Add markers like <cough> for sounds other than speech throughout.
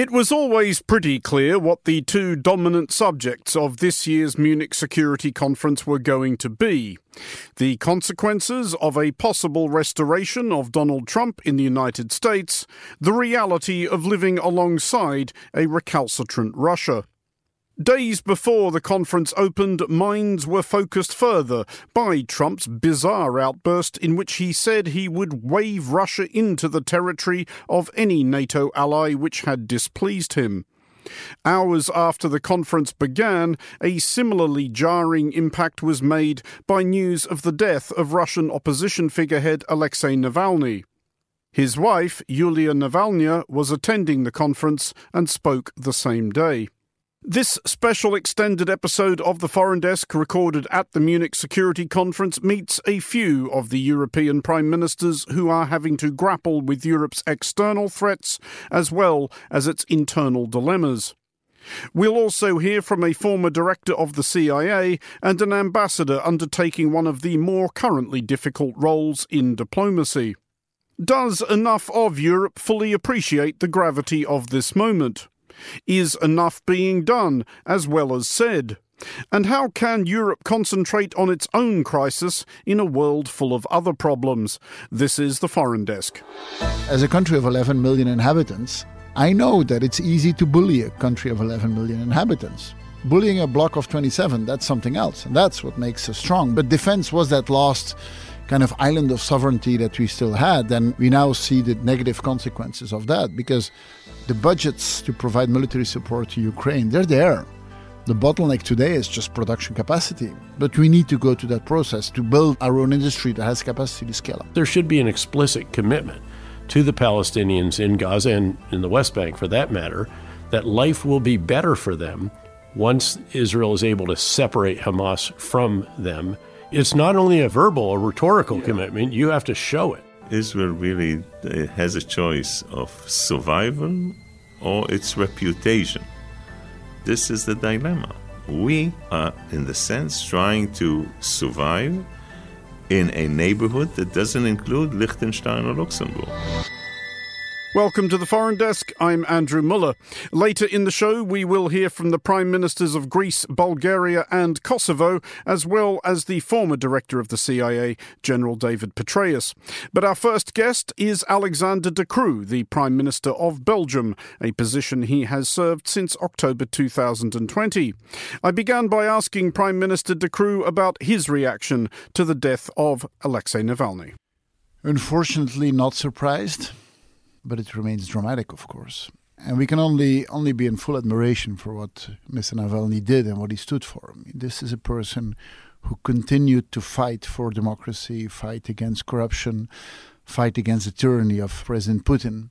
It was always pretty clear what the two dominant subjects of this year's Munich Security Conference were going to be the consequences of a possible restoration of Donald Trump in the United States, the reality of living alongside a recalcitrant Russia. Days before the conference opened, minds were focused further by Trump's bizarre outburst in which he said he would wave Russia into the territory of any NATO ally which had displeased him. Hours after the conference began, a similarly jarring impact was made by news of the death of Russian opposition figurehead Alexei Navalny. His wife, Yulia Navalnaya, was attending the conference and spoke the same day. This special extended episode of the Foreign Desk, recorded at the Munich Security Conference, meets a few of the European prime ministers who are having to grapple with Europe's external threats as well as its internal dilemmas. We'll also hear from a former director of the CIA and an ambassador undertaking one of the more currently difficult roles in diplomacy. Does enough of Europe fully appreciate the gravity of this moment? Is enough being done as well as said? And how can Europe concentrate on its own crisis in a world full of other problems? This is the Foreign Desk. As a country of 11 million inhabitants, I know that it's easy to bully a country of 11 million inhabitants. Bullying a bloc of 27, that's something else, and that's what makes us strong. But defense was that lost kind of island of sovereignty that we still had, and we now see the negative consequences of that because the budgets to provide military support to Ukraine, they're there. The bottleneck today is just production capacity. But we need to go to that process to build our own industry that has capacity to scale up. There should be an explicit commitment to the Palestinians in Gaza and in the West Bank, for that matter, that life will be better for them once Israel is able to separate Hamas from them. It's not only a verbal or rhetorical yeah. commitment, you have to show it. Israel really uh, has a choice of survival or its reputation. This is the dilemma. We are, in the sense, trying to survive in a neighborhood that doesn't include Liechtenstein or Luxembourg. Welcome to the Foreign Desk. I'm Andrew Mueller. Later in the show, we will hear from the Prime Ministers of Greece, Bulgaria, and Kosovo, as well as the former Director of the CIA, General David Petraeus. But our first guest is Alexander De Croo, the Prime Minister of Belgium, a position he has served since October 2020. I began by asking Prime Minister De Croo about his reaction to the death of Alexei Navalny. Unfortunately, not surprised but it remains dramatic, of course. And we can only only be in full admiration for what Mr. Navalny did and what he stood for. This is a person who continued to fight for democracy, fight against corruption, fight against the tyranny of President Putin,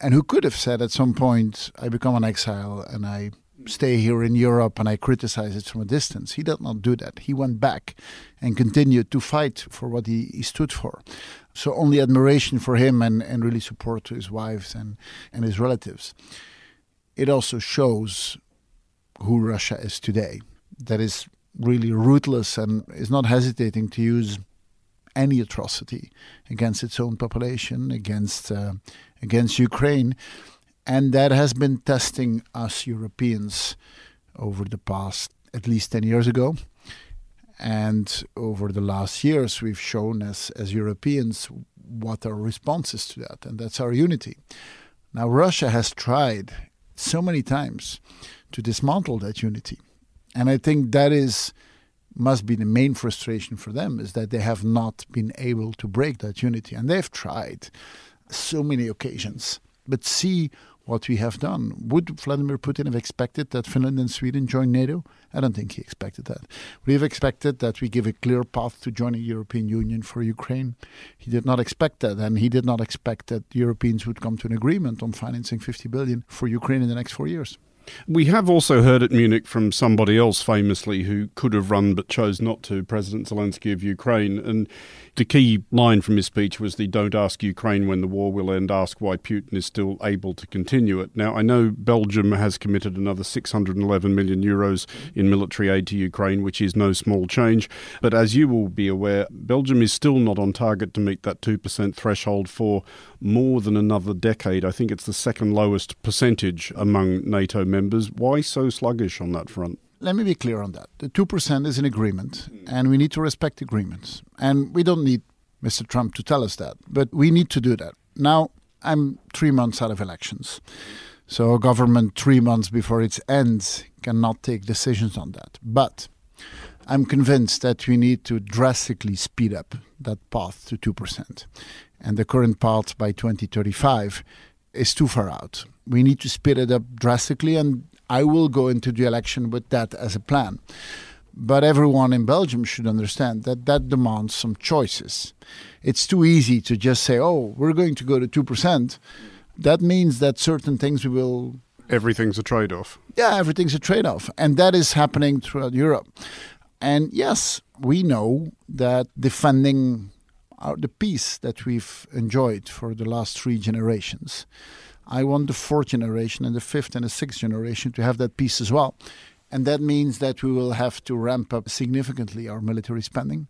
and who could have said at some point, I become an exile and I stay here in Europe and I criticize it from a distance. He did not do that. He went back and continued to fight for what he, he stood for. So only admiration for him and, and really support to his wives and, and his relatives. It also shows who Russia is today. That is really ruthless and is not hesitating to use any atrocity against its own population, against uh, against Ukraine, and that has been testing us Europeans over the past at least ten years ago. And over the last years, we've shown as, as Europeans what our response is to that, and that's our unity. Now, Russia has tried so many times to dismantle that unity. And I think that is must be the main frustration for them is that they have not been able to break that unity. And they've tried so many occasions. But see what we have done. Would Vladimir Putin have expected that Finland and Sweden join NATO? I don't think he expected that. Would he have expected that we give a clear path to joining European Union for Ukraine? He did not expect that, and he did not expect that Europeans would come to an agreement on financing 50 billion for Ukraine in the next four years. We have also heard at Munich from somebody else famously who could have run but chose not to, President Zelensky of Ukraine. And the key line from his speech was the don't ask Ukraine when the war will end, ask why Putin is still able to continue it. Now, I know Belgium has committed another 611 million euros in military aid to Ukraine, which is no small change. But as you will be aware, Belgium is still not on target to meet that 2% threshold for more than another decade. I think it's the second lowest percentage among NATO members. Why so sluggish on that front? Let me be clear on that. The 2% is an agreement, and we need to respect agreements. And we don't need Mr. Trump to tell us that, but we need to do that. Now, I'm three months out of elections. So, a government three months before its ends cannot take decisions on that. But I'm convinced that we need to drastically speed up that path to 2%. And the current path by 2035 is too far out. We need to speed it up drastically, and I will go into the election with that as a plan. But everyone in Belgium should understand that that demands some choices. It's too easy to just say, oh, we're going to go to 2%. That means that certain things we will. Everything's a trade off. Yeah, everything's a trade off. And that is happening throughout Europe. And yes, we know that defending our, the peace that we've enjoyed for the last three generations I want the fourth generation and the fifth and the sixth generation to have that peace as well. And that means that we will have to ramp up significantly our military spending.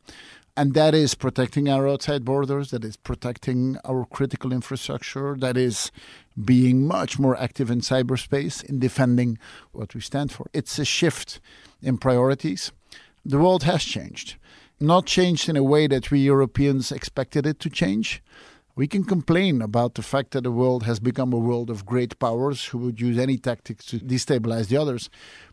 And that is protecting our outside borders, that is protecting our critical infrastructure, that is being much more active in cyberspace, in defending what we stand for. It's a shift in priorities. The world has changed. Not changed in a way that we Europeans expected it to change, we can complain about the fact that the world has become a world of great powers who would use any tactics to destabilize the others,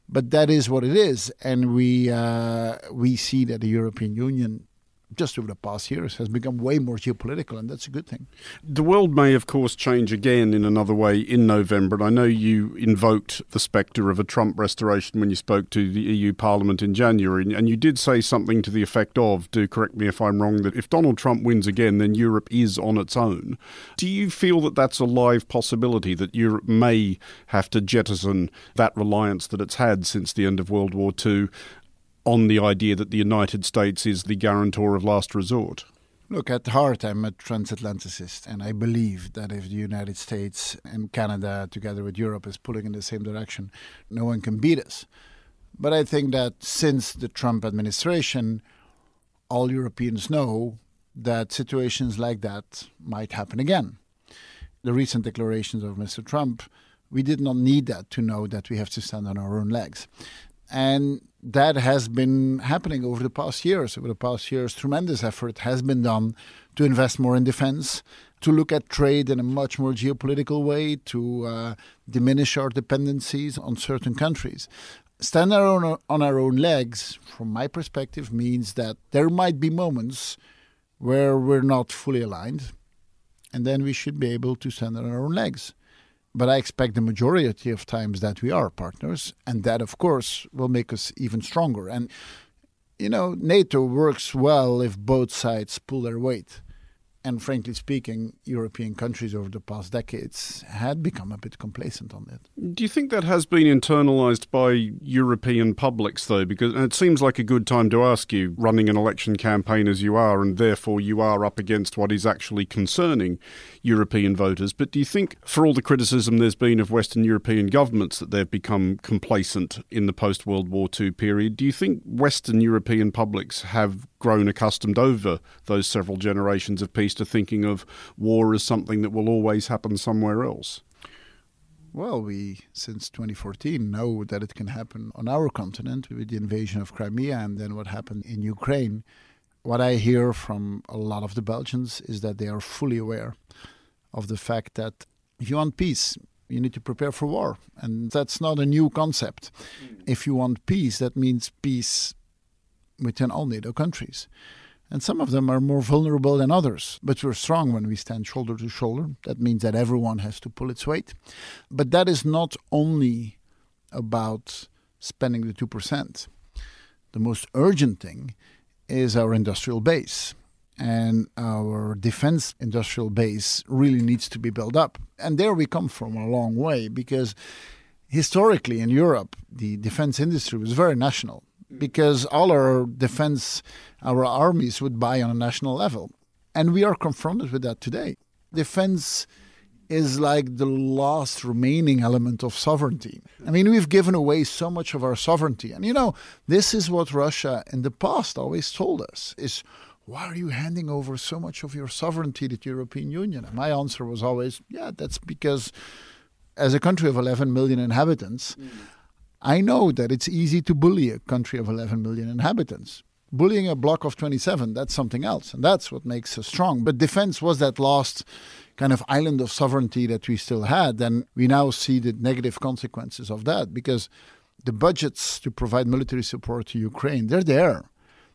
but that is what it is, and we uh, we see that the European Union just over the past years has become way more geopolitical, and that's a good thing. The world may, of course, change again in another way in November. And I know you invoked the spectre of a Trump restoration when you spoke to the EU Parliament in January, and you did say something to the effect of, do correct me if I'm wrong, that if Donald Trump wins again, then Europe is on its own. Do you feel that that's a live possibility, that Europe may have to jettison that reliance that it's had since the end of World War II on the idea that the United States is the guarantor of last resort? Look, at heart, I'm a transatlanticist, and I believe that if the United States and Canada, together with Europe, is pulling in the same direction, no one can beat us. But I think that since the Trump administration, all Europeans know that situations like that might happen again. The recent declarations of Mr. Trump, we did not need that to know that we have to stand on our own legs. And that has been happening over the past years. Over the past years, tremendous effort has been done to invest more in defense, to look at trade in a much more geopolitical way, to uh, diminish our dependencies on certain countries. Stand on our own legs, from my perspective, means that there might be moments where we're not fully aligned, and then we should be able to stand on our own legs. But I expect the majority of times that we are partners, and that, of course, will make us even stronger. And, you know, NATO works well if both sides pull their weight and frankly speaking, European countries over the past decades had become a bit complacent on that. Do you think that has been internalized by European publics, though? Because it seems like a good time to ask you, running an election campaign as you are, and therefore you are up against what is actually concerning European voters. But do you think, for all the criticism there's been of Western European governments that they've become complacent in the post World War II period, do you think Western European publics have grown accustomed over those several generations of peace to thinking of war as something that will always happen somewhere else? Well, we, since 2014, know that it can happen on our continent with the invasion of Crimea and then what happened in Ukraine. What I hear from a lot of the Belgians is that they are fully aware of the fact that if you want peace, you need to prepare for war. And that's not a new concept. Mm. If you want peace, that means peace within all NATO countries. And some of them are more vulnerable than others. But we're strong when we stand shoulder to shoulder. That means that everyone has to pull its weight. But that is not only about spending the 2%. The most urgent thing is our industrial base. And our defense industrial base really needs to be built up. And there we come from a long way because historically in Europe, the defense industry was very national because all our defense, our armies would buy on a national level. And we are confronted with that today. Defense is like the last remaining element of sovereignty. I mean, we've given away so much of our sovereignty. And you know, this is what Russia in the past always told us is why are you handing over so much of your sovereignty to the European Union? And my answer was always, yeah, that's because as a country of 11 million inhabitants, mm. I know that it's easy to bully a country of 11 million inhabitants. Bullying a block of 27, that's something else. And that's what makes us strong. But defense was that last kind of island of sovereignty that we still had. And we now see the negative consequences of that because the budgets to provide military support to Ukraine, they're there.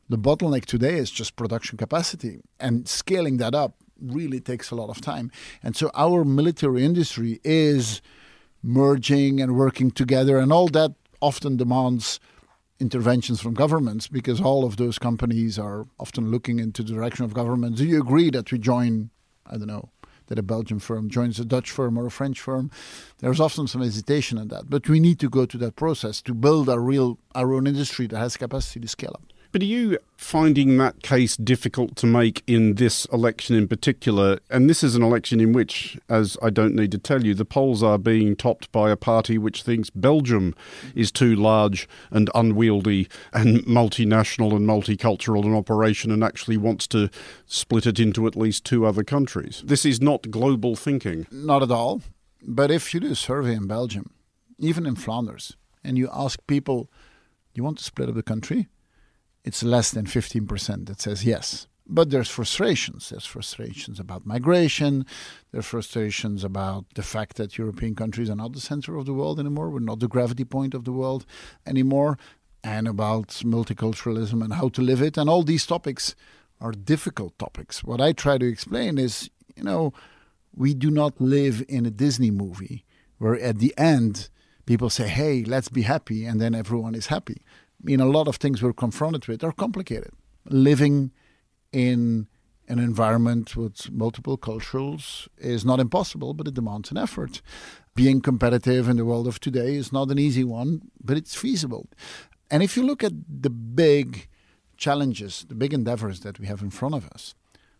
The bottleneck today is just production capacity. And scaling that up really takes a lot of time. And so our military industry is merging and working together, and all that often demands interventions from governments because all of those companies are often looking into the direction of governments. Do you agree that we join, I don't know, that a Belgian firm joins a Dutch firm or a French firm? There's often some hesitation in that, but we need to go to that process to build a real our own industry that has capacity to scale up. But are you finding that case difficult to make in this election in particular? And this is an election in which, as I don't need to tell you, the polls are being topped by a party which thinks Belgium is too large and unwieldy and multinational and multicultural an operation and actually wants to split it into at least two other countries. This is not global thinking. Not at all. But if you do a survey in Belgium, even in Flanders, and you ask people, you want to split up the country? It's less than 15% that says yes. But there's frustrations. There's frustrations about migration. There's frustrations about the fact that European countries are not the center of the world anymore. We're not the gravity point of the world anymore. And about multiculturalism and how to live it. And all these topics are difficult topics. What I try to explain is, you know, we do not live in a Disney movie where at the end people say, hey, let's be happy, and then everyone is happy. Mean, a lot of things we're confronted with are complicated. Living in an environment with multiple cultures is not impossible, but it demands an effort. Being competitive in the world of today is not an easy one, but it's feasible. And if you look at the big challenges, the big endeavors that we have in front of us,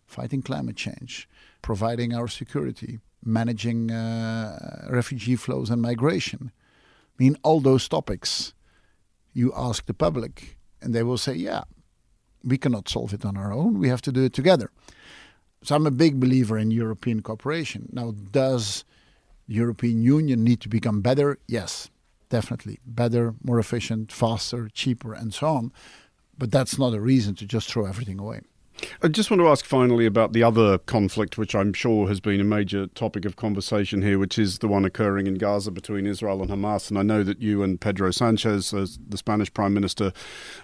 fighting climate change, providing our security, managing uh, refugee flows and migration, I mean, all those topics you ask the public, and they will say, yeah, we cannot solve it on our own. We have to do it together. So I'm a big believer in European cooperation. Now, does European Union need to become better? Yes, definitely. Better, more efficient, faster, cheaper, and so on. But that's not a reason to just throw everything away. I just want to ask finally about the other conflict, which I'm sure has been a major topic of conversation here, which is the one occurring in Gaza between Israel and Hamas. And I know that you and Pedro Sanchez, as the Spanish Prime Minister,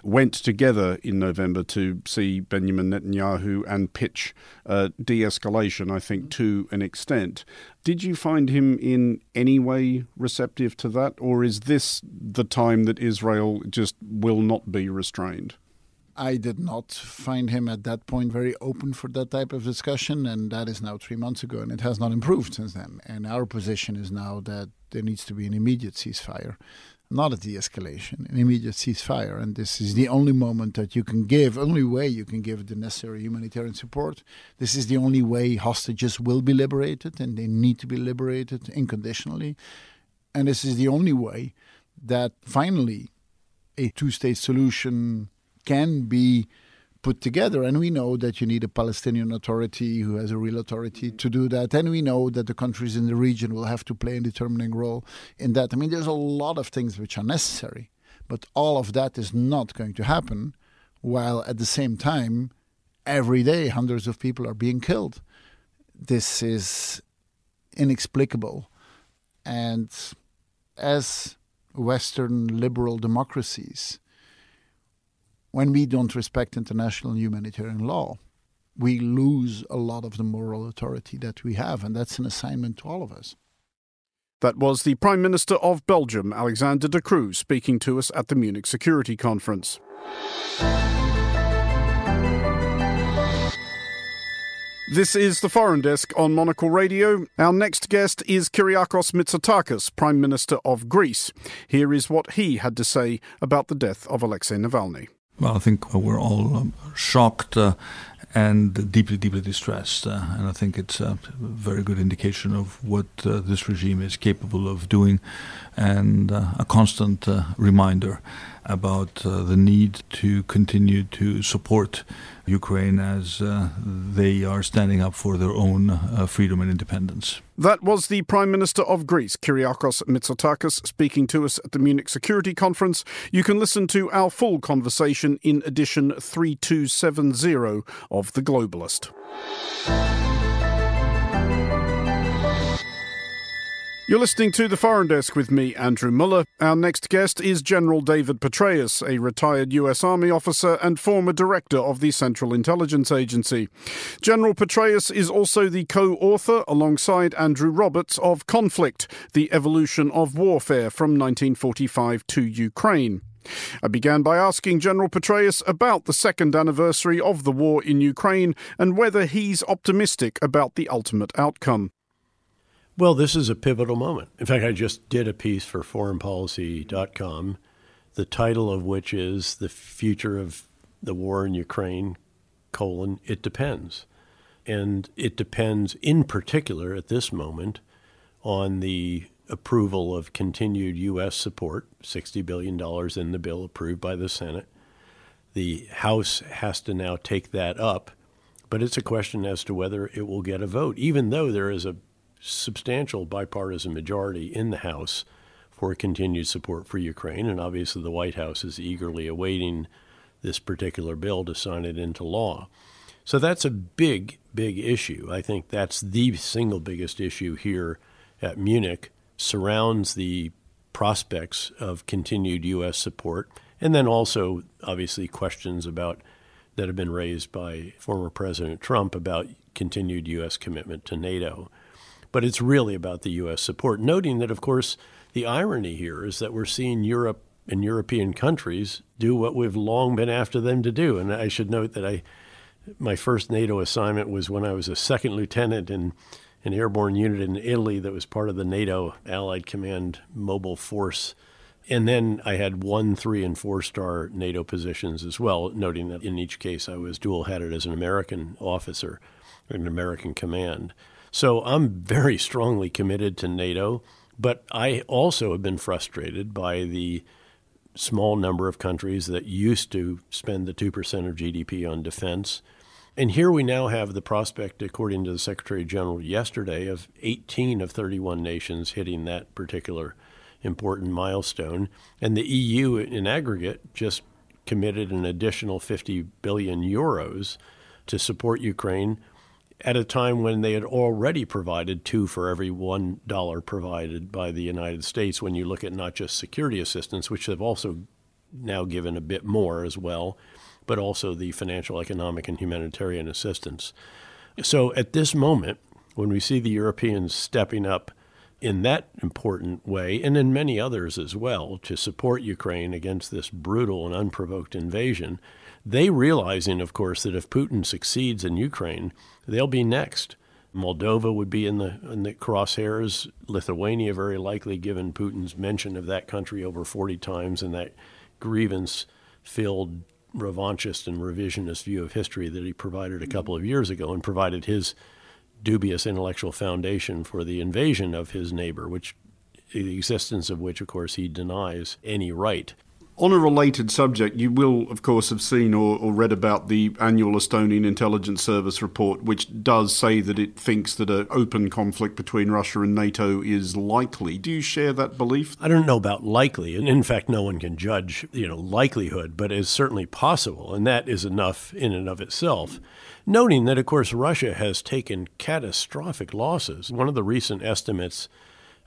went together in November to see Benjamin Netanyahu and pitch uh, de escalation, I think, to an extent. Did you find him in any way receptive to that, or is this the time that Israel just will not be restrained? I did not find him at that point very open for that type of discussion, and that is now three months ago, and it has not improved since then. And our position is now that there needs to be an immediate ceasefire, not a de escalation, an immediate ceasefire. And this is the only moment that you can give, only way you can give the necessary humanitarian support. This is the only way hostages will be liberated, and they need to be liberated unconditionally. And this is the only way that finally a two state solution can be put together. And we know that you need a Palestinian Authority who has a real authority mm-hmm. to do that. And we know that the countries in the region will have to play a determining role in that. I mean, there's a lot of things which are necessary, but all of that is not going to happen while at the same time, every day, hundreds of people are being killed. This is inexplicable. And as Western liberal democracies, when we don't respect international humanitarian law, we lose a lot of the moral authority that we have, and that's an assignment to all of us. That was the Prime Minister of Belgium, Alexander De Croo, speaking to us at the Munich Security Conference. This is the Foreign Desk on Monocle Radio. Our next guest is Kyriakos Mitsotakis, Prime Minister of Greece. Here is what he had to say about the death of Alexei Navalny. Well, I think we're all um, shocked uh, and deeply, deeply distressed. Uh, and I think it's a very good indication of what uh, this regime is capable of doing and uh, a constant uh, reminder about uh, the need to continue to support Ukraine as uh, they are standing up for their own uh, freedom and independence. That was the Prime Minister of Greece, Kyriakos Mitsotakis, speaking to us at the Munich Security Conference. You can listen to our full conversation in edition 3270 of The Globalist. You're listening to the Foreign Desk with me, Andrew Mueller. Our next guest is General David Petraeus, a retired U.S. Army officer and former director of the Central Intelligence Agency. General Petraeus is also the co author, alongside Andrew Roberts, of Conflict The Evolution of Warfare from 1945 to Ukraine. I began by asking General Petraeus about the second anniversary of the war in Ukraine and whether he's optimistic about the ultimate outcome. Well, this is a pivotal moment. In fact, I just did a piece for foreignpolicy.com, the title of which is The Future of the War in Ukraine, colon, it depends. And it depends in particular at this moment on the approval of continued U.S. support, $60 billion in the bill approved by the Senate. The House has to now take that up, but it's a question as to whether it will get a vote, even though there is a substantial bipartisan majority in the House for continued support for Ukraine, and obviously the White House is eagerly awaiting this particular bill to sign it into law. So that's a big, big issue. I think that's the single biggest issue here at Munich, surrounds the prospects of continued U.S. support, and then also, obviously, questions about that have been raised by former President Trump about continued U.S. commitment to NATO but it's really about the U.S. support. Noting that, of course, the irony here is that we're seeing Europe and European countries do what we've long been after them to do. And I should note that I, my first NATO assignment was when I was a second lieutenant in an airborne unit in Italy that was part of the NATO Allied Command Mobile Force. And then I had one, three, and four star NATO positions as well, noting that in each case I was dual headed as an American officer in an American command. So I'm very strongly committed to NATO, but I also have been frustrated by the small number of countries that used to spend the 2% of GDP on defense. And here we now have the prospect, according to the Secretary General yesterday, of 18 of 31 nations hitting that particular important milestone. And the EU in aggregate just committed an additional 50 billion euros to support Ukraine at a time when they had already provided two for every one dollar provided by the United States. When you look at not just security assistance, which they've also now given a bit more as well, but also the financial, economic, and humanitarian assistance. So at this moment, when we see the Europeans stepping up in that important way, and in many others as well, to support Ukraine against this brutal and unprovoked invasion, they realizing, of course, that if Putin succeeds in Ukraine, they'll be next. Moldova would be in the, in the crosshairs. Lithuania, very likely, given Putin's mention of that country over 40 times and that grievance filled revanchist and revisionist view of history that he provided a couple of years ago and provided his dubious intellectual foundation for the invasion of his neighbor, which the existence of which, of course, he denies any right. On a related subject, you will, of course, have seen or, or, read about the annual Estonian Intelligence Service report, which does say that it thinks that an open conflict between Russia and NATO is likely. Do you share that belief? I don't know about likely, and in fact, no one can judge, you know, likelihood, but it's certainly possible, and that is enough in and of itself. Noting that, of course, Russia has taken catastrophic losses. One of the recent estimates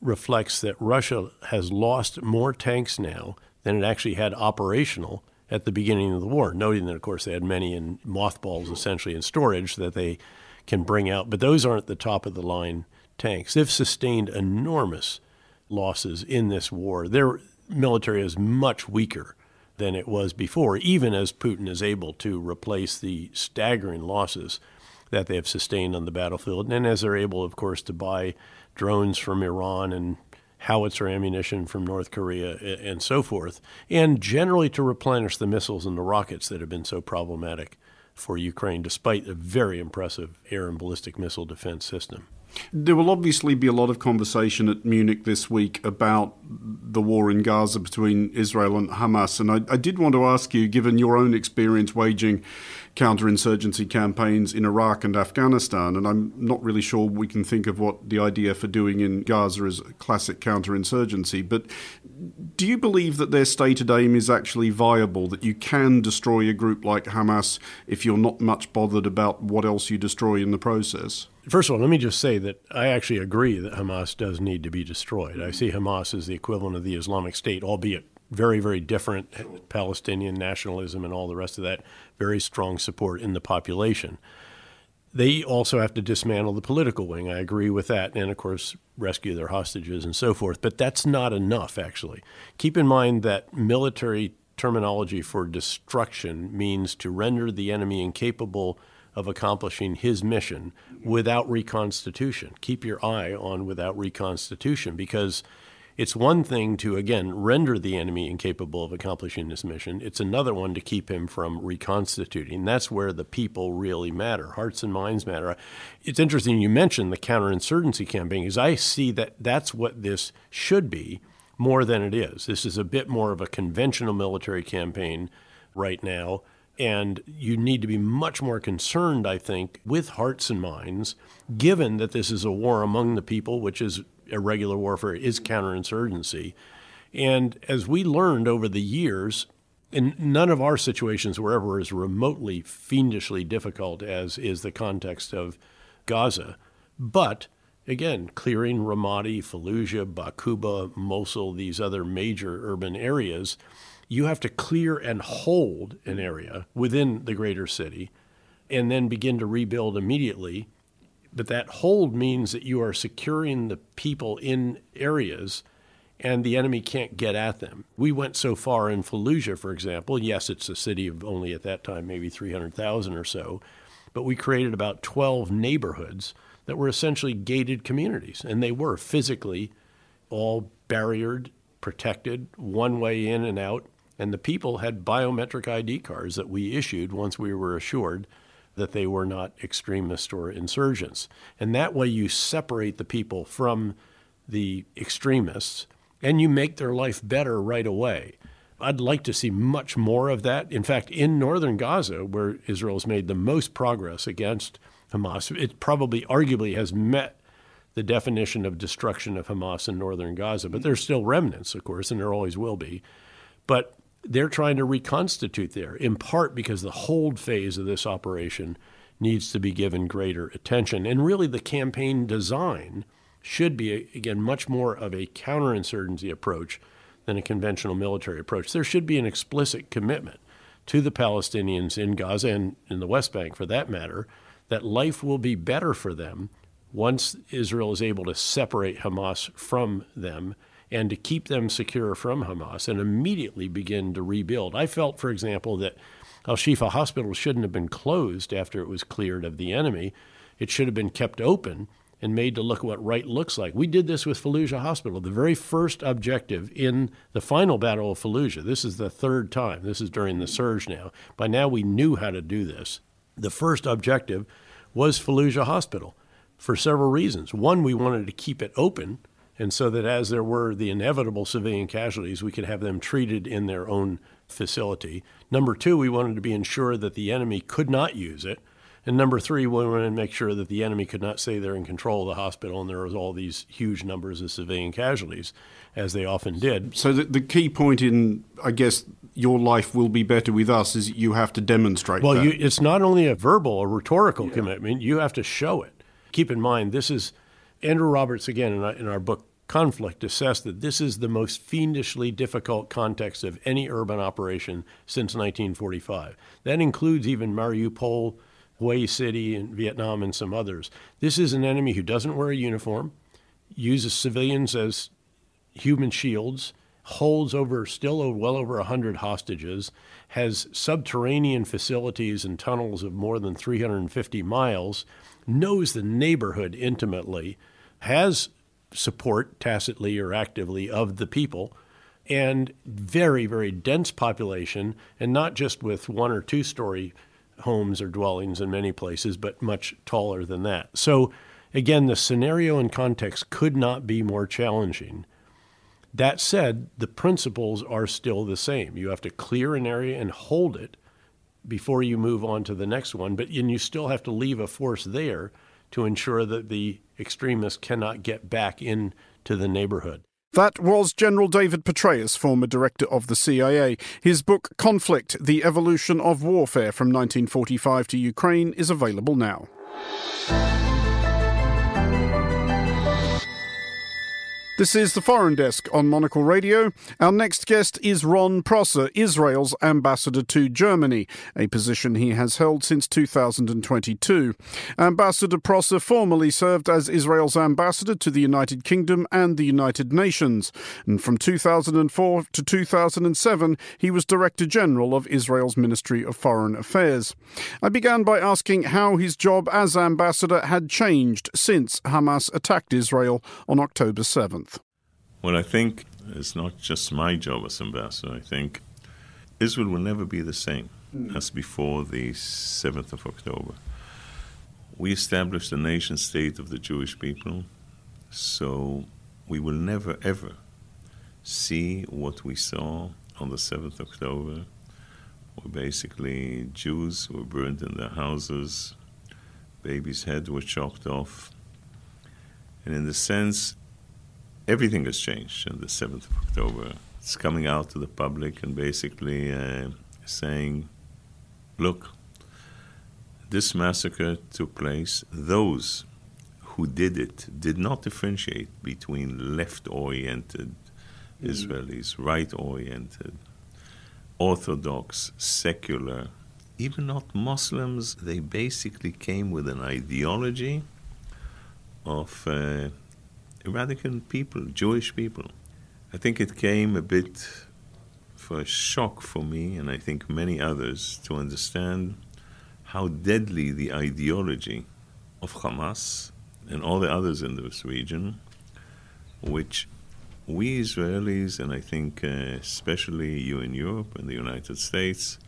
reflects that Russia has lost more tanks now than it actually had operational at the beginning of the war, noting that, of course, they had many in mothballs essentially in storage that they can bring out. But those aren't the top of the line tanks. They've sustained enormous losses in this war. Their military is much weaker than it was before, even as Putin is able to replace the staggering losses that they have sustained on the battlefield. And as they're able, of course, to buy drones from Iran and howitzer ammunition from North Korea and so forth, and generally to replenish the missiles and the rockets that have been so problematic for Ukraine, despite a very impressive air and ballistic missile defense system. There will obviously be a lot of conversation at Munich this week about the war in Gaza between Israel and Hamas. And I, I did want to ask you, given your own experience waging counterinsurgency campaigns in Iraq and Afghanistan, and I'm not really sure we can think of what the IDF are doing in Gaza as classic counterinsurgency, but do you believe that their stated aim is actually viable, that you can destroy a group like Hamas if you're not much bothered about what else you destroy in the process? First of all, let me just say that I actually agree that Hamas does need to be destroyed. I see Hamas as the equivalent of the Islamic State, albeit very, very different Palestinian nationalism and all the rest of that, very strong support in the population. They also have to dismantle the political wing. I agree with that. And of course, rescue their hostages and so forth. But that's not enough, actually. Keep in mind that military terminology for destruction means to render the enemy incapable of accomplishing his mission without reconstitution. Keep your eye on without reconstitution because it's one thing to, again, render the enemy incapable of accomplishing this mission. It's another one to keep him from reconstituting. That's where the people really matter. Hearts and minds matter. It's interesting you mentioned the counterinsurgency campaign because I see that that's what this should be more than it is. This is a bit more of a conventional military campaign right now. And you need to be much more concerned, I think, with hearts and minds, given that this is a war among the people, which is irregular warfare is counterinsurgency. And as we learned over the years, and none of our situations were ever as remotely fiendishly difficult as is the context of Gaza. But again, clearing Ramadi, Fallujah, Baquba, Mosul, these other major urban areas, you have to clear and hold an area within the greater city and then begin to rebuild immediately but that hold means that you are securing the people in areas and the enemy can't get at them. We went so far in Fallujah, for example. Yes, it's a city of only at that time maybe 300,000 or so, but we created about 12 neighborhoods that were essentially gated communities, and they were physically all barriered, protected, one way in and out, and the people had biometric ID cards that we issued once we were assured that they were not extremists or insurgents. And that way you separate the people from the extremists and you make their life better right away. I'd like to see much more of that. In fact, in northern Gaza, where Israel has made the most progress against Hamas, it probably arguably has met the definition of destruction of Hamas in northern Gaza. But there's still remnants, of course, and there always will be. But they're trying to reconstitute there, in part because the hold phase of this operation needs to be given greater attention. And really, the campaign design should be, again, much more of a counterinsurgency approach than a conventional military approach. There should be an explicit commitment to the Palestinians in Gaza and in the West Bank, for that matter, that life will be better for them once Israel is able to separate Hamas from them and to keep them secure from Hamas and immediately begin to rebuild. I felt, for example, that Al Shifa Hospital shouldn't have been closed after it was cleared of the enemy. It should have been kept open and made to look what right looks like. We did this with Fallujah Hospital. The very first objective in the final battle of Fallujah, this is the third time, this is during the surge now. By now we knew how to do this. The first objective was Fallujah Hospital for several reasons. One, we wanted to keep it open and so that as there were the inevitable civilian casualties, we could have them treated in their own facility. Number two, we wanted to be ensured that the enemy could not use it. And number three, we wanted to make sure that the enemy could not say they're in control of the hospital and there was all these huge numbers of civilian casualties, as they often did. So the, the key point in, I guess, your life will be better with us is you have to demonstrate well, you, it's not only a verbal or rhetorical yeah. commitment, you have to show it. Keep in mind, this is Andrew Roberts, again, in our, in our book, conflict assessed that this is the most fiendishly difficult context of any urban operation since 1945. That includes even Mariupol, Hue City in Vietnam, and some others. This is an enemy who doesn't wear a uniform, uses civilians as human shields, holds over still well over 100 hostages, has subterranean facilities and tunnels of more than 350 miles, knows the neighborhood intimately, has support tacitly or actively of the people, and very, very dense population, and not just with one or two story homes or dwellings in many places, but much taller than that. So, again, the scenario and context could not be more challenging. That said, the principles are still the same. You have to clear an area and hold it before you move on to the next one, but and you still have to leave a force there to ensure that the extremists cannot get back into the neighborhood. That was General David Petraeus, former director of the CIA. His book, Conflict The Evolution of Warfare from 1945 to Ukraine, is available now. This is the Foreign Desk on Monocle Radio. Our next guest is Ron Prosor, Israel's ambassador to Germany, a position he has held since 2022. Ambassador Prosor formerly served as Israel's ambassador to the United Kingdom and the United Nations. And from 2004 to 2007, he was Director General of Israel's Ministry of Foreign Affairs. I began by asking how his job as ambassador had changed since Hamas attacked Israel on October 7th. Well, I think it's not just my job as ambassador. I think Israel will never be the same mm. as before the 7th of October. We established the nation state of the Jewish people, so we will never ever see what we saw on the 7th of October, where basically Jews were burned in their houses, babies' heads were chopped off. And in the sense, everything has changed on the 7th of October. It's coming out to the public and basically uh, saying, look, this massacre took place. Those who did it did not differentiate between left oriented mm-hmm. Israelis, right oriented, Orthodox, secular, even not Muslims. They basically came with an ideology of. Uh, Iranian people, Jewish people. I think it came a bit for a shock for me, and I think many others, to understand how deadly the ideology of Hamas and all the others in this region, which we Israelis, and I think uh, especially you in Europe and the United States,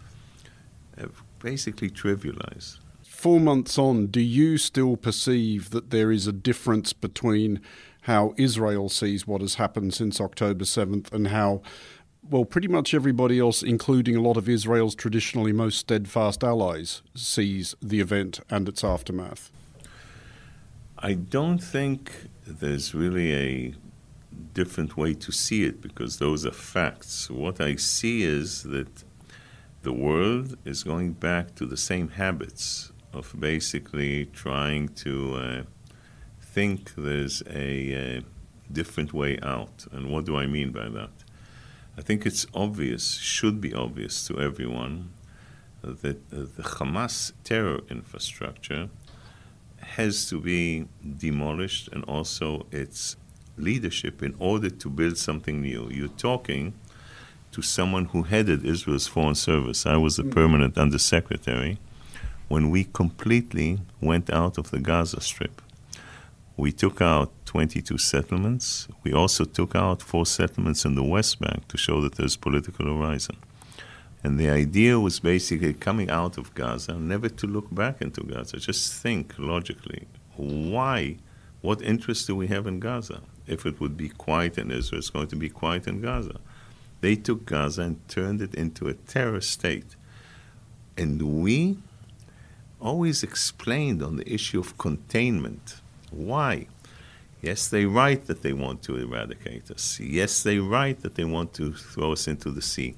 have basically trivialized. Four months on, do you still perceive that there is a difference between how Israel sees what has happened since October 7th and how, well, pretty much everybody else, including a lot of Israel's traditionally most steadfast allies, sees the event and its aftermath? I don't think there's really a different way to see it because those are facts. What I see is that the world is going back to the same habits of basically trying to uh, think there's a, a different way out. And what do I mean by that? I think it's obvious, should be obvious to everyone, that uh, the Hamas terror infrastructure has to be demolished and also its leadership in order to build something new. You're talking to someone who headed Israel's foreign service. I was the mm. permanent undersecretary when we completely went out of the Gaza Strip. We took out 22 settlements. We also took out four settlements in the West Bank to show that there's political horizon. And the idea was basically coming out of Gaza, never to look back into Gaza. Just think logically why, what interest do we have in Gaza? If it would be quiet in Israel, it's going to be quiet in Gaza. They took Gaza and turned it into a terror state. And we always explained on the issue of containment why? Yes, they write that they want to eradicate us. Yes, they write that they want to throw us into the sea.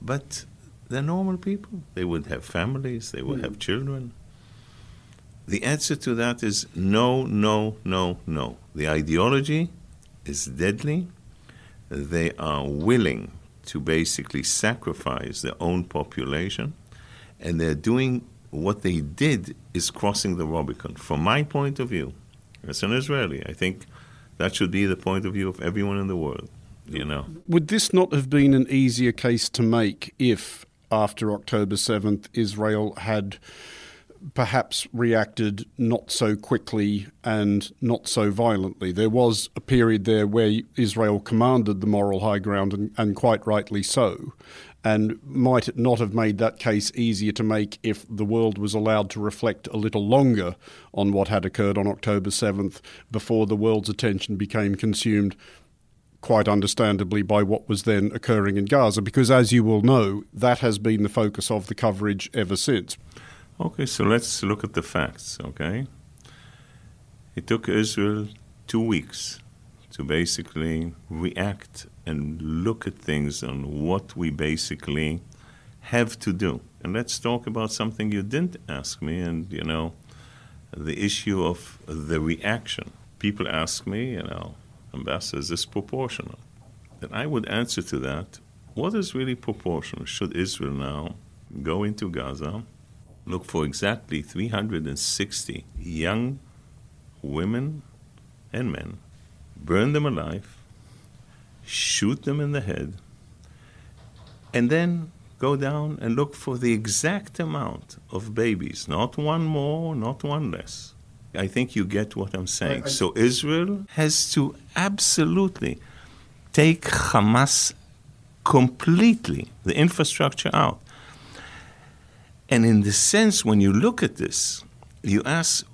But they're normal people. They would have families, they would have hmm. children. The answer to that is no, no, no, no. The ideology is deadly. They are willing to basically sacrifice their own population, and they're doing what they did is crossing the Rubicon. From my point of view, as an Israeli. I think that should be the point of view of everyone in the world. you know. Would this not have been an easier case to make if, after October 7th, Israel had perhaps reacted not so quickly and not so violently. There was a period there where Israel commanded the moral high ground, and, and, quite rightly so. And might it not have made that case easier to make if the world was allowed to reflect a little longer on what had occurred on October 7th before the world's attention became consumed quite understandably by what was then occurring in Gaza? Because, as you will know, that has been the focus of the coverage ever since. Okay, so let's look at the facts, okay? It took Israel two weeks to basically react and look at things on what we basically have to do. And let's talk about something you didn't ask me, and you know, the issue of the reaction. People ask me, you know, Ambassador, is this proportional? And I would answer to that what is really proportional? Should Israel now go into Gaza look for exactly 360 young women and men, burn them alive, shoot them in the head, and then go down and look for the exact amount of babies, not one more, not one less. I think you get what I'm saying. I, I, so Israel has to absolutely take Hamas completely, the infrastructure out. And in the sense, when you look at this, you ask,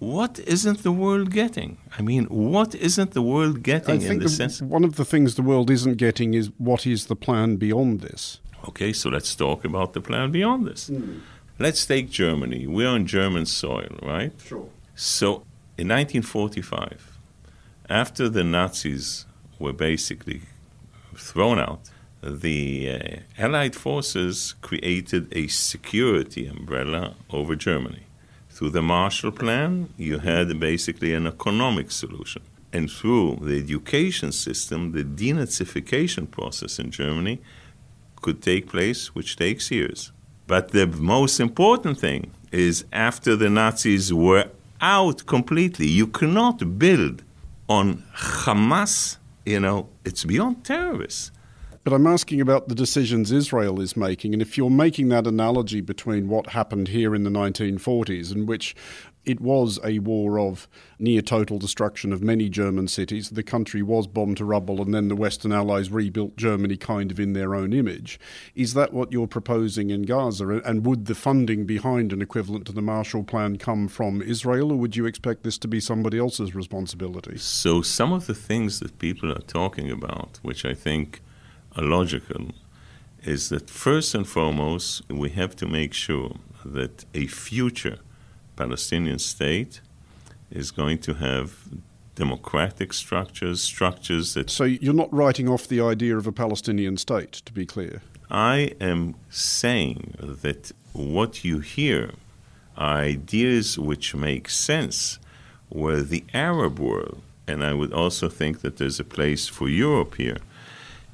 what isn't the world getting? I mean, what isn't the world getting in the, the sense? One of the things the world isn't getting is what is the plan beyond this? Okay, so let's talk about the plan beyond this. Mm. Let's take Germany. We're on German soil, right? Sure. So in 1945, after the Nazis were basically thrown out, the uh, Allied forces created a security umbrella over Germany. Through the Marshall Plan, you had basically an economic solution. And through the education system, the denazification process in Germany could take place, which takes years. But the most important thing is after the Nazis were out completely, you cannot build on Hamas, you know, it's beyond terrorists but I'm asking about the decisions Israel is making. And if you're making that analogy between what happened here in the 1940s, in which it was a war of near total destruction of many German cities. The country was bombed to rubble, and then the Western Allies rebuilt Germany kind of in their own image. Is that what you're proposing in Gaza? And would the funding behind an equivalent to the Marshall Plan come from Israel, or would you expect this to be somebody else's responsibility? So, some of the things that people are talking about, which I think logical is that first and foremost, we have to make sure that a future Palestinian state is going to have democratic structures, structures that. So you're not writing off the idea of a Palestinian state, to be clear? I am saying that what you hear are ideas which make sense, where the Arab world, and I would also think that there's a place for Europe here,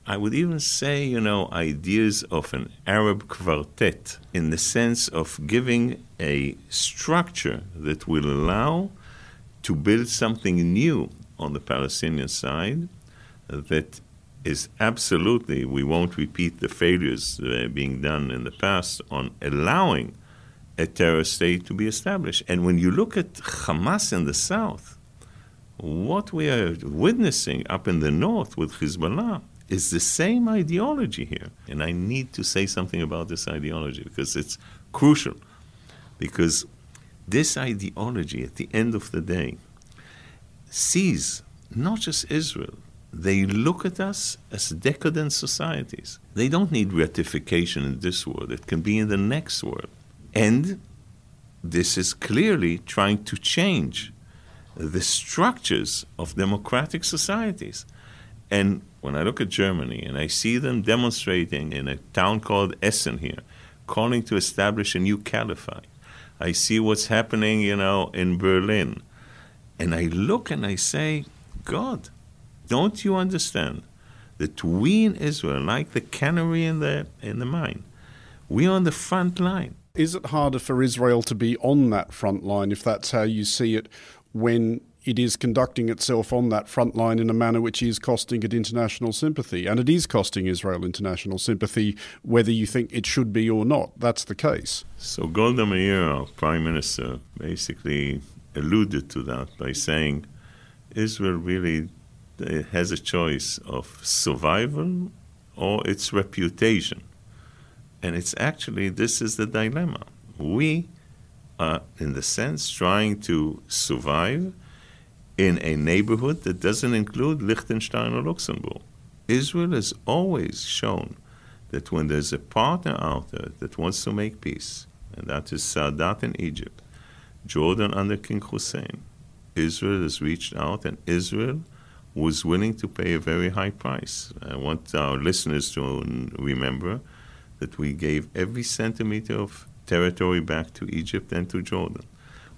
I would even say, you know, ideas of an Arab quartet in the sense of giving a structure that will allow to build something new on the Palestinian side that is absolutely, we won't repeat the failures uh, being done in the past on allowing a terror state to be established. And when you look at Hamas in the south, what we are witnessing up in the north with Hezbollah is the same ideology here. And I need to say something about this ideology because it's crucial. Because this ideology, at the end of the day, sees not just Israel, they look at us as decadent societies. They don't need ratification in this world, it can be in the next world. And this is clearly trying to change the structures of democratic societies. And when I look at Germany and I see them demonstrating in a town called Essen here, calling to establish a new caliphate, I see what's happening, you know, in Berlin. And I look and I say, God, don't you understand that we in Israel, like the canary in the, in the mine, we're on the front line. Is it harder for Israel to be on that front line, if that's how you see it, when it is conducting itself on that front line in a manner which is costing it international sympathy. And it is costing Israel international sympathy, whether you think it should be or not. That's the case. So Golda Meir, our prime minister, basically alluded to that by saying Israel really uh, has a choice of survival or its reputation. And it's actually, this is the dilemma. We are, in the sense, trying to survive in a neighborhood that doesn't include Liechtenstein or Luxembourg. Israel has always shown that when there's a partner out there that wants to make peace, and that is Sadat in Egypt, Jordan under King Hussein, Israel has reached out, and Israel was willing to pay a very high price. I want our listeners to remember that we gave every centimeter of territory back to Egypt and to Jordan.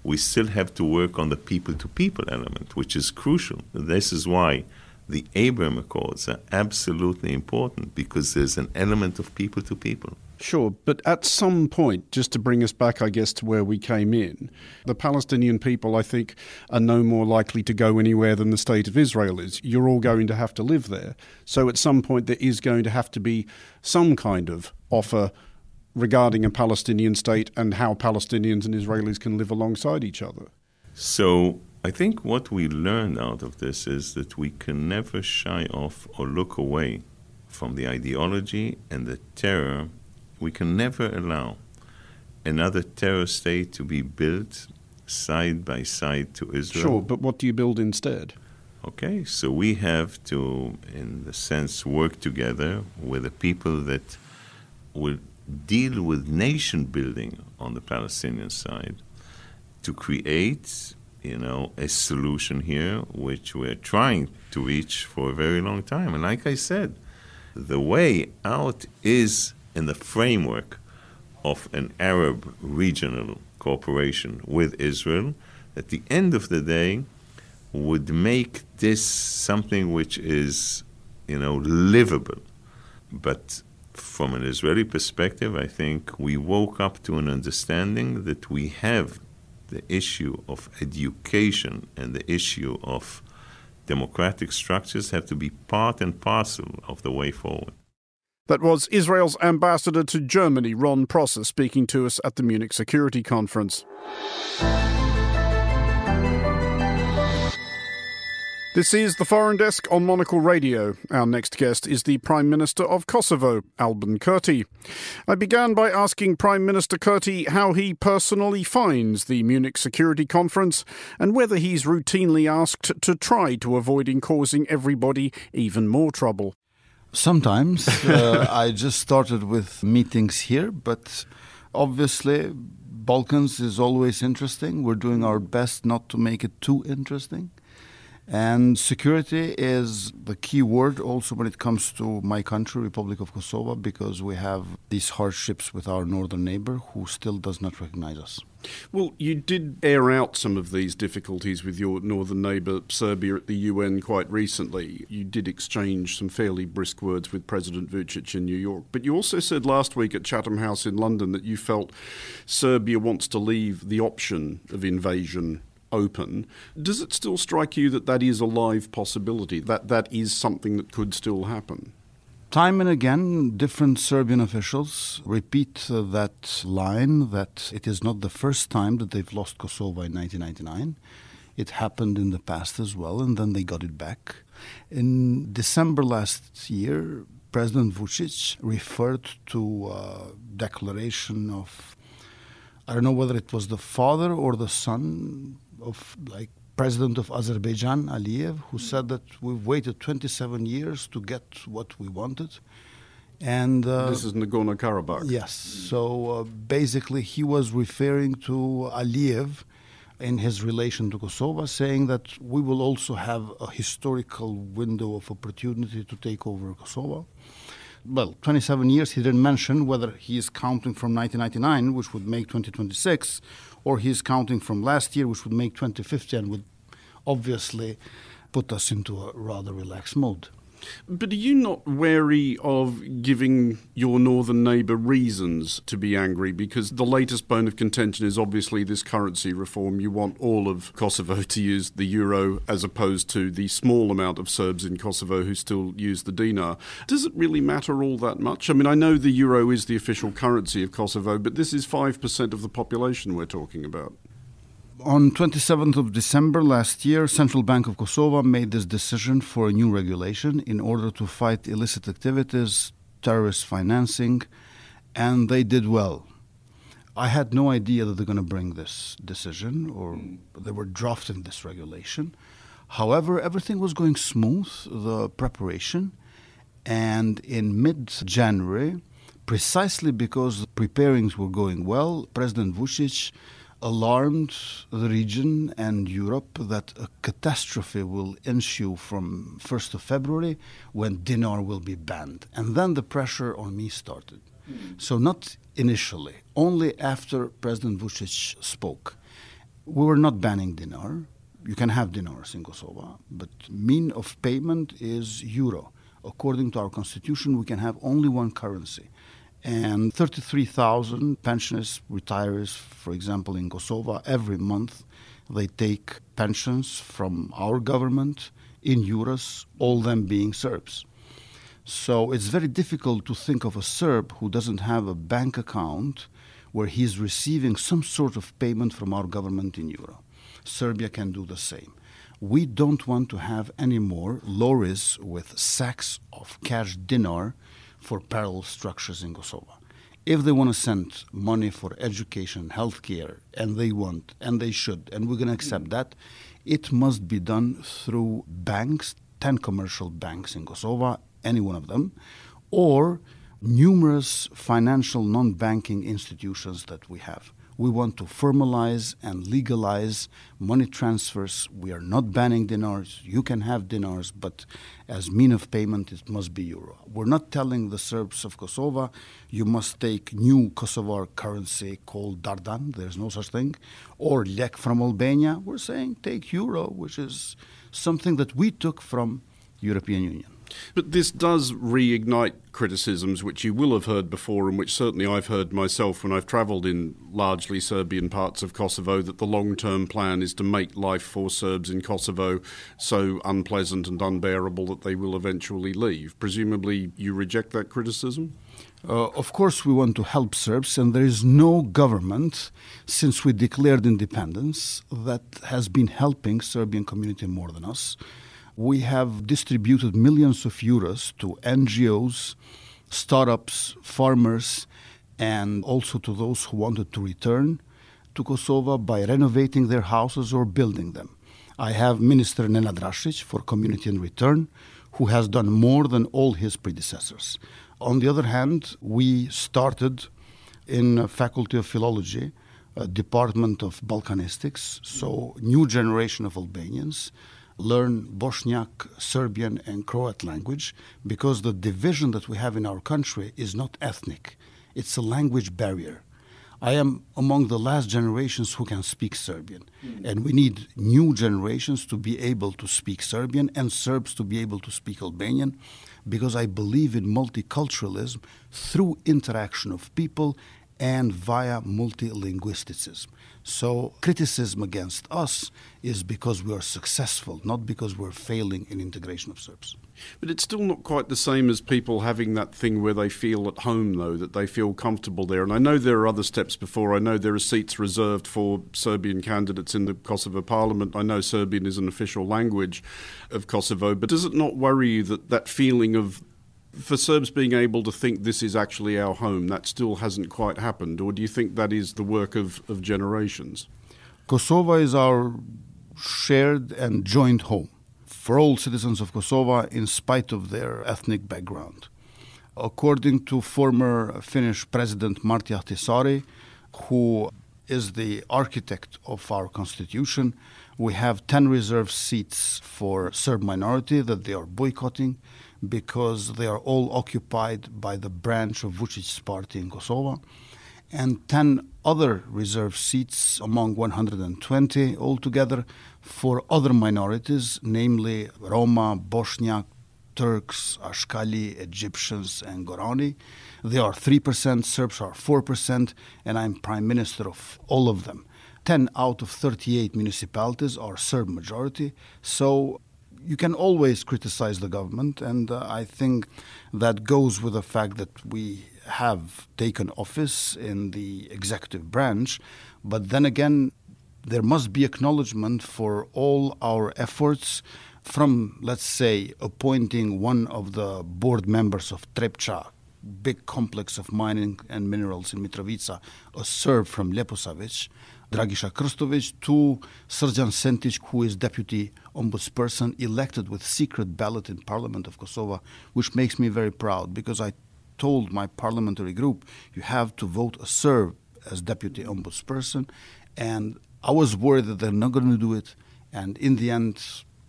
We still have to work on the people to people element, which is crucial. This is why the Abraham Accords are absolutely important because there's an element of people to people. Sure, but at some point, just to bring us back, I guess, to where we came in, the Palestinian people, I think, are no more likely to go anywhere than the state of Israel is. You're all going to have to live there. So at some point, there is going to have to be some kind of offer regarding a Palestinian state and how Palestinians and Israelis can live alongside each other. So I think what we learned out of this is that we can never shy off or look away from the ideology and the terror. We can never allow another terror state to be built side by side to Israel. Sure, but what do you build instead? Okay, so we have to, in the sense, work together with the people that will deal with nation building on the Palestinian side to create, you know, a solution here which we're trying to reach for a very long time. And like I said, the way out is in the framework of an Arab regional cooperation with Israel. At the end of the day, would make this something which is, you know, livable. But from an Israeli perspective, I think we woke up to an understanding that we have the issue of education and the issue of democratic structures have to be part and parcel of the way forward. That was Israel's ambassador to Germany, Ron Prosor, speaking to us at the Munich Security Conference. This is the Foreign Desk on Monocle Radio. Our next guest is the Prime Minister of Kosovo, Albin Kurti. I began by asking Prime Minister Kurti how he personally finds the Munich Security Conference and whether he's routinely asked to try to avoid causing everybody even more trouble. Sometimes. <laughs> uh, I just started with meetings here, but obviously, Balkans is always interesting. We're doing our best not to make it too interesting. And security is the key word also when it comes to my country, Republic of Kosovo, because we have these hardships with our northern neighbor who still does not recognize us. Well, you did air out some of these difficulties with your northern neighbour, Serbia, at the UN quite recently. You did exchange some fairly brisk words with President Vucic in New York. But you also said last week at Chatham House in London that you felt Serbia wants to leave the option of invasion open. Does it still strike you that that is a live possibility, that that is something that could still happen? Time and again, different Serbian officials repeat uh, that line that it is not the first time that they've lost Kosovo in 1999. It happened in the past as well, and then they got it back. In December last year, President Vucic referred to a declaration of, I don't know whether it was the father or the son of like president of Azerbaijan, Aliyev, who said that we've waited 27 years to get what we wanted. And uh, this is Nagorno Karabakh. Yes. So uh, basically, he was referring to Aliyev in his relation to Kosovo, saying that we will also have a historical window of opportunity to take over Kosovo. Well, 27 years, he didn't mention whether he is counting from 1999, which would make 2026, or he's counting from last year, which would make 2050 and would obviously put us into a rather relaxed mode. But are you not wary of giving your northern neighbour reasons to be angry? Because the latest bone of contention is obviously this currency reform. You want all of Kosovo <laughs> to use the euro as opposed to the small amount of Serbs in Kosovo who still use the dinar. Does it really matter all that much? I mean, I know the euro is the official currency of Kosovo, but this is 5% of the population we're talking about on 27th of December last year, Central Bank of Kosovo made this decision for a new regulation in order to fight illicit activities, terrorist financing, and they did well. I had no idea that they're going to bring this decision or they were drafting this regulation. However, everything was going smooth, the preparation, and in mid January, precisely because the preparings were going well, President Vucic alarmed the region and Europe that a catastrophe will ensue from 1st of February when dinar will be banned. And then the pressure on me started. Mm. So, not initially, only after President Vucic spoke. We were not banning dinar. You can have dinars in Kosovo, but mean of payment is euro. According to our constitution, we can have only one currency and 33,000 pensioners, retirees, for example, in Kosovo, every month they take pensions from our government in euros, all them being Serbs. So it's very difficult to think of a Serb who doesn't have a bank account where he's receiving some sort of payment from our government in euro. Serbia can do the same. We don't want to have any more lorries with sacks of cash dinar for parallel structures in Kosovo. If they want to send money for education, healthcare, and they want, and they should, and we're going to accept that, it must be done through banks, 10 commercial banks in Kosovo, any one of them, or numerous financial non banking institutions that we have. We want to formalize and legalize money transfers. We are not banning dinars. You can have dinars, but as mean of payment, it must be euro. We're not telling the Serbs of Kosovo, you must take new Kosovar currency called Dardan, there's no such thing, or lek from Albania. We're saying take euro, which is something that we took from European Union. But this does reignite criticisms which you will have heard before, and which certainly I've heard myself when I've travelled in largely Serbian parts of Kosovo, that the long term plan is to make life for Serbs in Kosovo so unpleasant and unbearable that they will eventually leave. Presumably, you reject that criticism? Uh, of course, we want to help Serbs, and there is no government since we declared independence that has been helping Serbian community more than us we have distributed millions of euros to NGOs, startups, farmers, and also to those who wanted to return to Kosovo by renovating their houses or building them. I have Minister Nenad Rašić for Community and Return, who has done more than all his predecessors. On the other hand, we started in Faculty of Philology, a Department of Balkanistics, so new generation of Albanians learn Bosniak, Serbian, and Croat language because the division that we have in our country is not ethnic, it's a language barrier. I am among the last generations who can speak Serbian, mm. and we need new generations to be able to speak Serbian and Serbs to be able to speak Albanian because I believe in multiculturalism through interaction of people and via multilinguisticism. So, criticism against us is because we are successful, not because we're failing in integration of Serbs. But it's still not quite the same as people having that thing where they feel at home, though, that they feel comfortable there. And I know there are other steps before. I know there are seats reserved for Serbian candidates in the Kosovo parliament. I know Serbian is an official language of Kosovo. But does it not worry you that that feeling of for Serbs being able to think this is actually our home, that still hasn't quite happened? Or do you think that is the work of, of generations? Kosovo is our shared and joint home for all citizens of Kosovo, in spite of their ethnic background. According to former Finnish President Martti Ahtisaari, who is the architect of our constitution, we have 10 reserved seats for Serb minority that they are boycotting because they are all occupied by the branch of Vucic's party in Kosovo, and 10 other reserved seats among 120 altogether for other minorities, namely Roma, Bosniak, Turks, Ashkali, Egyptians, and Gorani. They are 3%, Serbs are 4%, and I'm prime minister of all of them. 10 out of 38 municipalities are Serb majority. So you can always criticize the government, and uh, I think that goes with the fact that we have taken office in the executive branch. But then again, there must be acknowledgement for all our efforts from, let's say, appointing one of the board members of Trepča, big complex of mining and minerals in Mitrovica, a Serb from Leposavic, Dragisha Krstovic, to Srđan Sentić, who is deputy ombudsperson elected with secret ballot in Parliament of Kosovo, which makes me very proud because I told my parliamentary group, you have to vote a Serb as deputy ombudsperson, and I was worried that they're not going to do it, and in the end,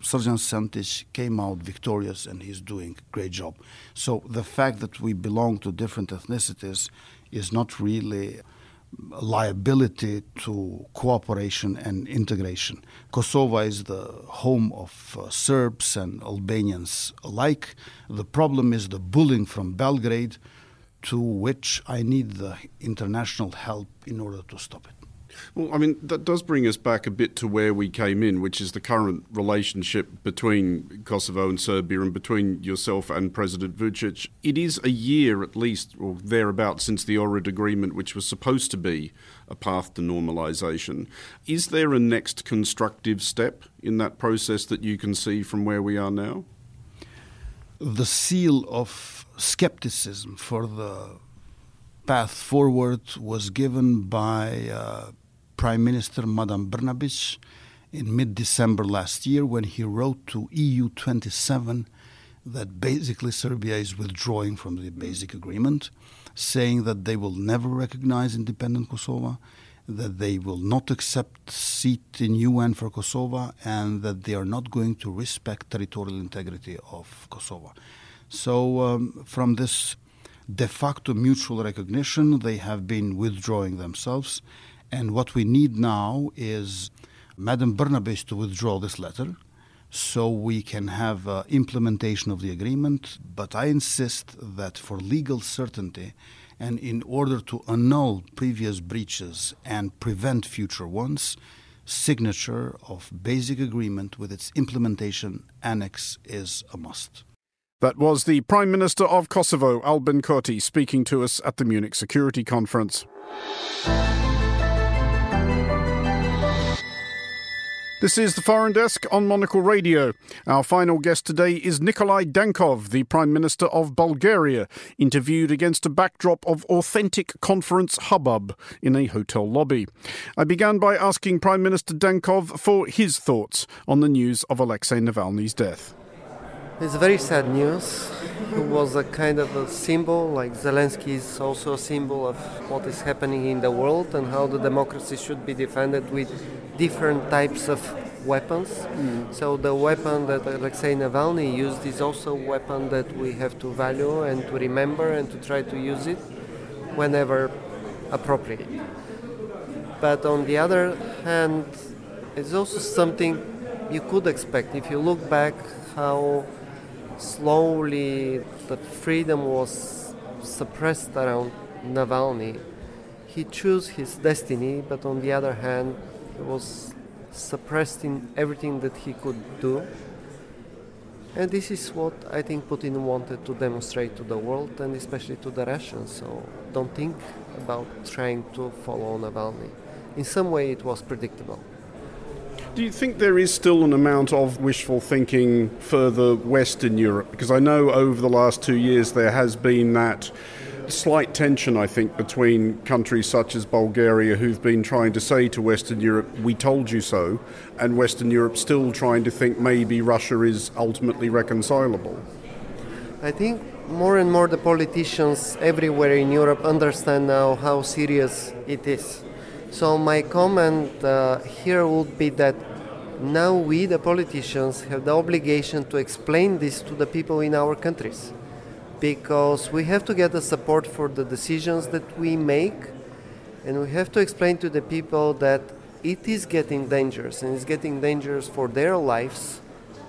Srđan Sentić came out victorious and he's doing a great job. So the fact that we belong to different ethnicities is not really liability to cooperation and integration. Kosovo is the home of uh, Serbs and Albanians alike. The problem is the bullying from Belgrade, to which I need the international help in order to stop it. Well, I mean, that does bring us back a bit to where we came in, which is the current relationship between Kosovo and Serbia and between yourself and President Vucic. It is a year at least, or thereabouts, since the Ohrid Agreement, which was supposed to be a path to normalisation. Is there a next constructive step in that process that you can see from where we are now? The seal of skepticism for the path forward was given by uh, Prime Minister Madam Brnabic in mid December last year when he wrote to EU 27 that basically Serbia is withdrawing from the basic agreement, saying that they will never recognize independent Kosovo, that they will not accept seat in UN for Kosovo, and that they are not going to respect territorial integrity of Kosovo. So, um, from this de facto mutual recognition, they have been withdrawing themselves. And what we need now is Madam Brnabic to withdraw this letter so we can have uh, implementation of the agreement. But I insist that for legal certainty and in order to annul previous breaches and prevent future ones, signature of basic agreement with its implementation annex is a must. That was the Prime Minister of Kosovo, Albin Kurti, speaking to us at the Munich Security Conference. This is the Foreign Desk on Monocle Radio. Our final guest today is Nikolai Denkov, the Prime Minister of Bulgaria, interviewed against a backdrop of authentic conference hubbub in a hotel lobby. I began by asking Prime Minister Denkov for his thoughts on the news of Alexei Navalny's death. It's very sad news. It was a kind of a symbol, like Zelensky is also a symbol of what is happening in the world and how the democracy should be defended with different types of weapons. Mm. So the weapon that Alexei Navalny used is also a weapon that we have to value and to remember and to try to use it whenever appropriate. But on the other hand, it's also something you could expect if you look back how slowly the freedom was suppressed around Navalny. He chose his destiny, but on the other hand, was suppressed in everything that he could do. And this is what I think Putin wanted to demonstrate to the world and especially to the Russians. So don't think about trying to follow Navalny. In some way, it was predictable. Do you think there is still an amount of wishful thinking further west in Europe? Because I know over the last two years there has been that slight tension, I think, between countries such as Bulgaria, who've been trying to say to Western Europe, we told you so, and Western Europe still trying to think maybe Russia is ultimately reconcilable. I think more and more the politicians everywhere in Europe understand now how serious it is. So my comment uh, here would be that now we, the politicians, have the obligation to explain this to the people in our countries, because we have to get the support for the decisions that we make, and we have to explain to the people that it is getting dangerous, and it's getting dangerous for their lives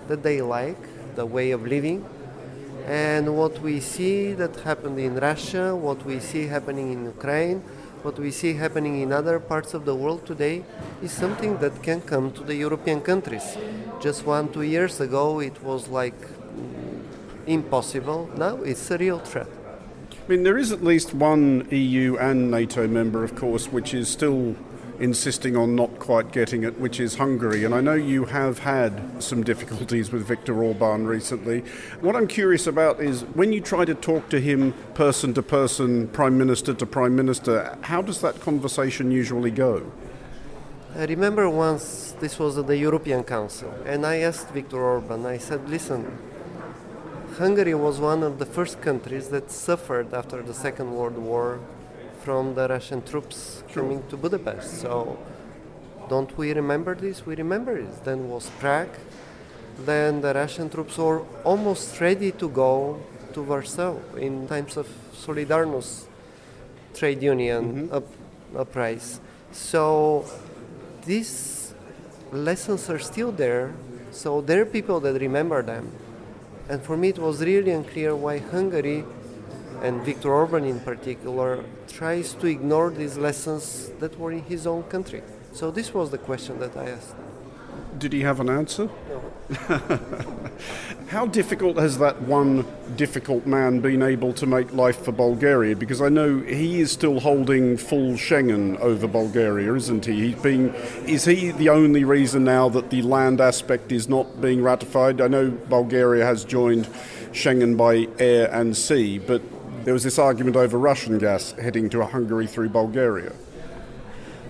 that they like, the way of living, And what we see that happened in Russia, what we see happening in Ukraine, what we see happening in other parts of the world today is something that can come to the European countries. Just one, two years ago, it was like impossible. Now it's a real threat. I mean, there is at least one EU and NATO member, of course, which is still insisting on not quite getting it, which is Hungary. And I know you have had some difficulties with Viktor Orban recently. What I'm curious about is when you try to talk to him person to person, prime minister to prime minister, how does that conversation usually go? I remember once this was at the European Council, and I asked Viktor Orban, I said, listen, Hungary was one of the first countries that suffered after the Second World War from the Russian troops sure. coming to Budapest. So don't we remember this? We remember it. Then was Prague. Then the Russian troops were almost ready to go to Warsaw in times of Solidarność trade union mm-hmm. up, uprise. So these lessons are still there. So there are people that remember them. And for me, it was really unclear why Hungary and Viktor Orban in particular tries to ignore these lessons that were in his own country. So this was the question that I asked. Did he have an answer? No. <laughs> How difficult has that one difficult man been able to make life for Bulgaria? Because I know he is still holding full Schengen over Bulgaria, isn't he? He's being, is he the only reason now that the land aspect is not being ratified? I know Bulgaria has joined Schengen by air and sea, but there was this argument over Russian gas heading to Hungary through Bulgaria.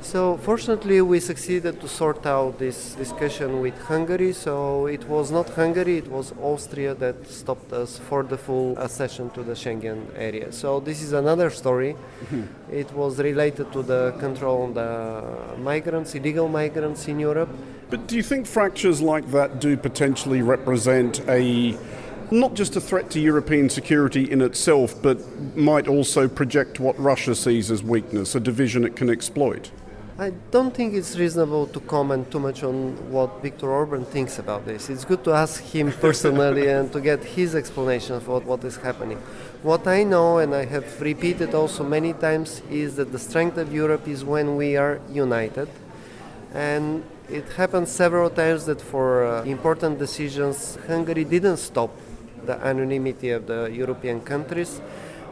So fortunately, we succeeded to sort out this discussion with Hungary. So it was not Hungary; it was Austria that stopped us for the full accession to the Schengen area. So this is another story. <laughs> It was related to the control on the migrants, illegal migrants in Europe. But do you think fractures like that do potentially represent a not just a threat to European security in itself, but might also project what Russia sees as weakness, a division it can exploit? I don't think it's reasonable to comment too much on what Viktor Orban thinks about this. It's good to ask him <laughs> personally and to get his explanation of what, what is happening. What I know, and I have repeated also many times, is that the strength of Europe is when we are united. And it happened several times that for uh, important decisions, Hungary didn't stop the anonymity of the European countries.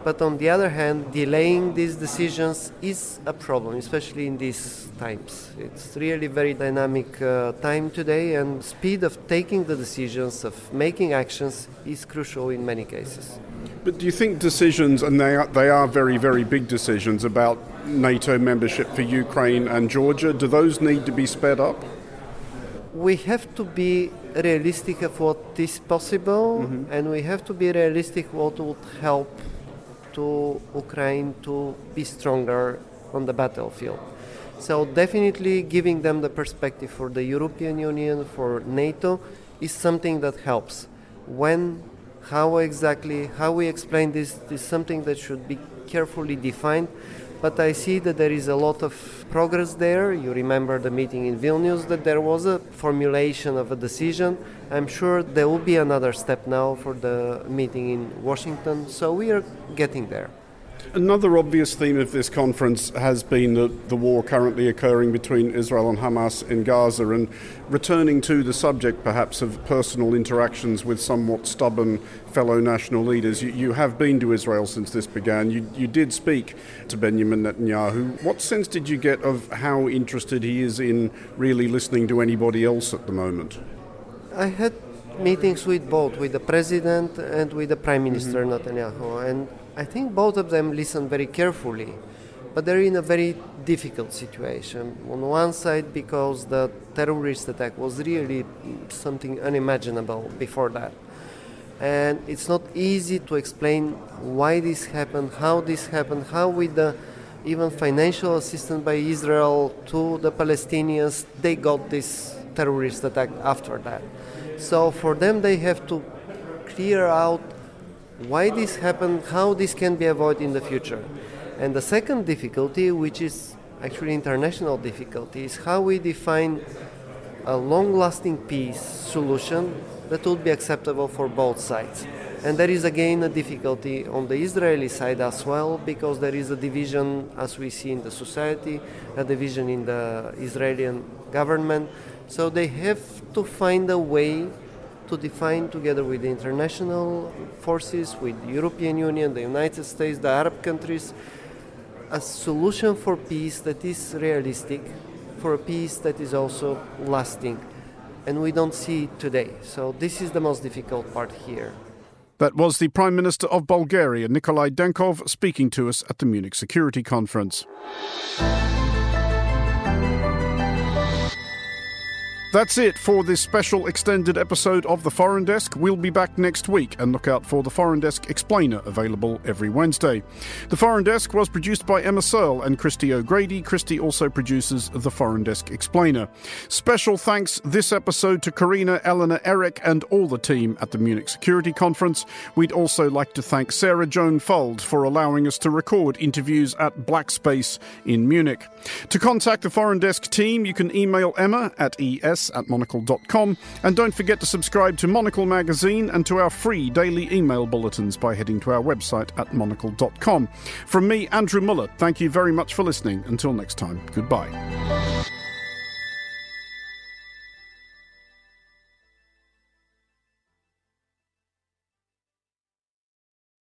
But on the other hand, delaying these decisions is a problem, especially in these times. It's really very dynamic uh, time today, and speed of taking the decisions, of making actions, is crucial in many cases. But do you think decisions, and they are, they are very, very big decisions about NATO membership for Ukraine and Georgia, do those need to be sped up? we have to be realistic of what is possible mm-hmm. and we have to be realistic what would help to Ukraine to be stronger on the battlefield. So definitely giving them the perspective for the European Union, for NATO, is something that helps. When, how exactly, how we explain this is something that should be carefully defined but I see that there is a lot of progress there. You remember the meeting in Vilnius that there was a formulation of a decision. I'm sure there will be another step now for the meeting in Washington. So we are getting there. Another obvious theme of this conference has been the, the war currently occurring between Israel and Hamas in Gaza, and returning to the subject perhaps of personal interactions with somewhat stubborn fellow national leaders. You, you have been to Israel since this began. You, you did speak to Benjamin Netanyahu. What sense did you get of how interested he is in really listening to anybody else at the moment? I had meetings with both, with the president and with the prime minister mm-hmm. Netanyahu, and I think both of them listen very carefully, but they're in a very difficult situation. On one side, because the terrorist attack was really something unimaginable before that. And it's not easy to explain why this happened, how this happened, how with the even financial assistance by Israel to the Palestinians, they got this terrorist attack after that. So for them, they have to clear out why this happened, how this can be avoided in the future. And the second difficulty, which is actually international difficulty, is how we define a long lasting peace solution that would be acceptable for both sides. And there is again a difficulty on the Israeli side as well because there is a division, as we see in the society, a division in the Israeli government. So they have to find a way to define together with the international forces, with the European Union, the United States, the Arab countries, a solution for peace that is realistic, for a peace that is also lasting. And we don't see it today. So this is the most difficult part here. That was the Prime Minister of Bulgaria, Nikolai Denkov, speaking to us at the Munich Security Conference. That's it for this special extended episode of The Foreign Desk. We'll be back next week and look out for The Foreign Desk Explainer available every Wednesday. The Foreign Desk was produced by Emma Searle and Christy O'Grady. Christy also produces The Foreign Desk Explainer. Special thanks this episode to Karina, Eleanor, Eric, and all the team at the Munich Security Conference. We'd also like to thank Sarah Joan Fold for allowing us to record interviews at Black Space in Munich. To contact the Foreign Desk team, you can email Emma at es at monocle.com. And don't forget to subscribe to Monocle magazine and to our free daily email bulletins by heading to our website at monocle.com. From me, Andrew Mueller, thank you very much for listening. Until next time, goodbye.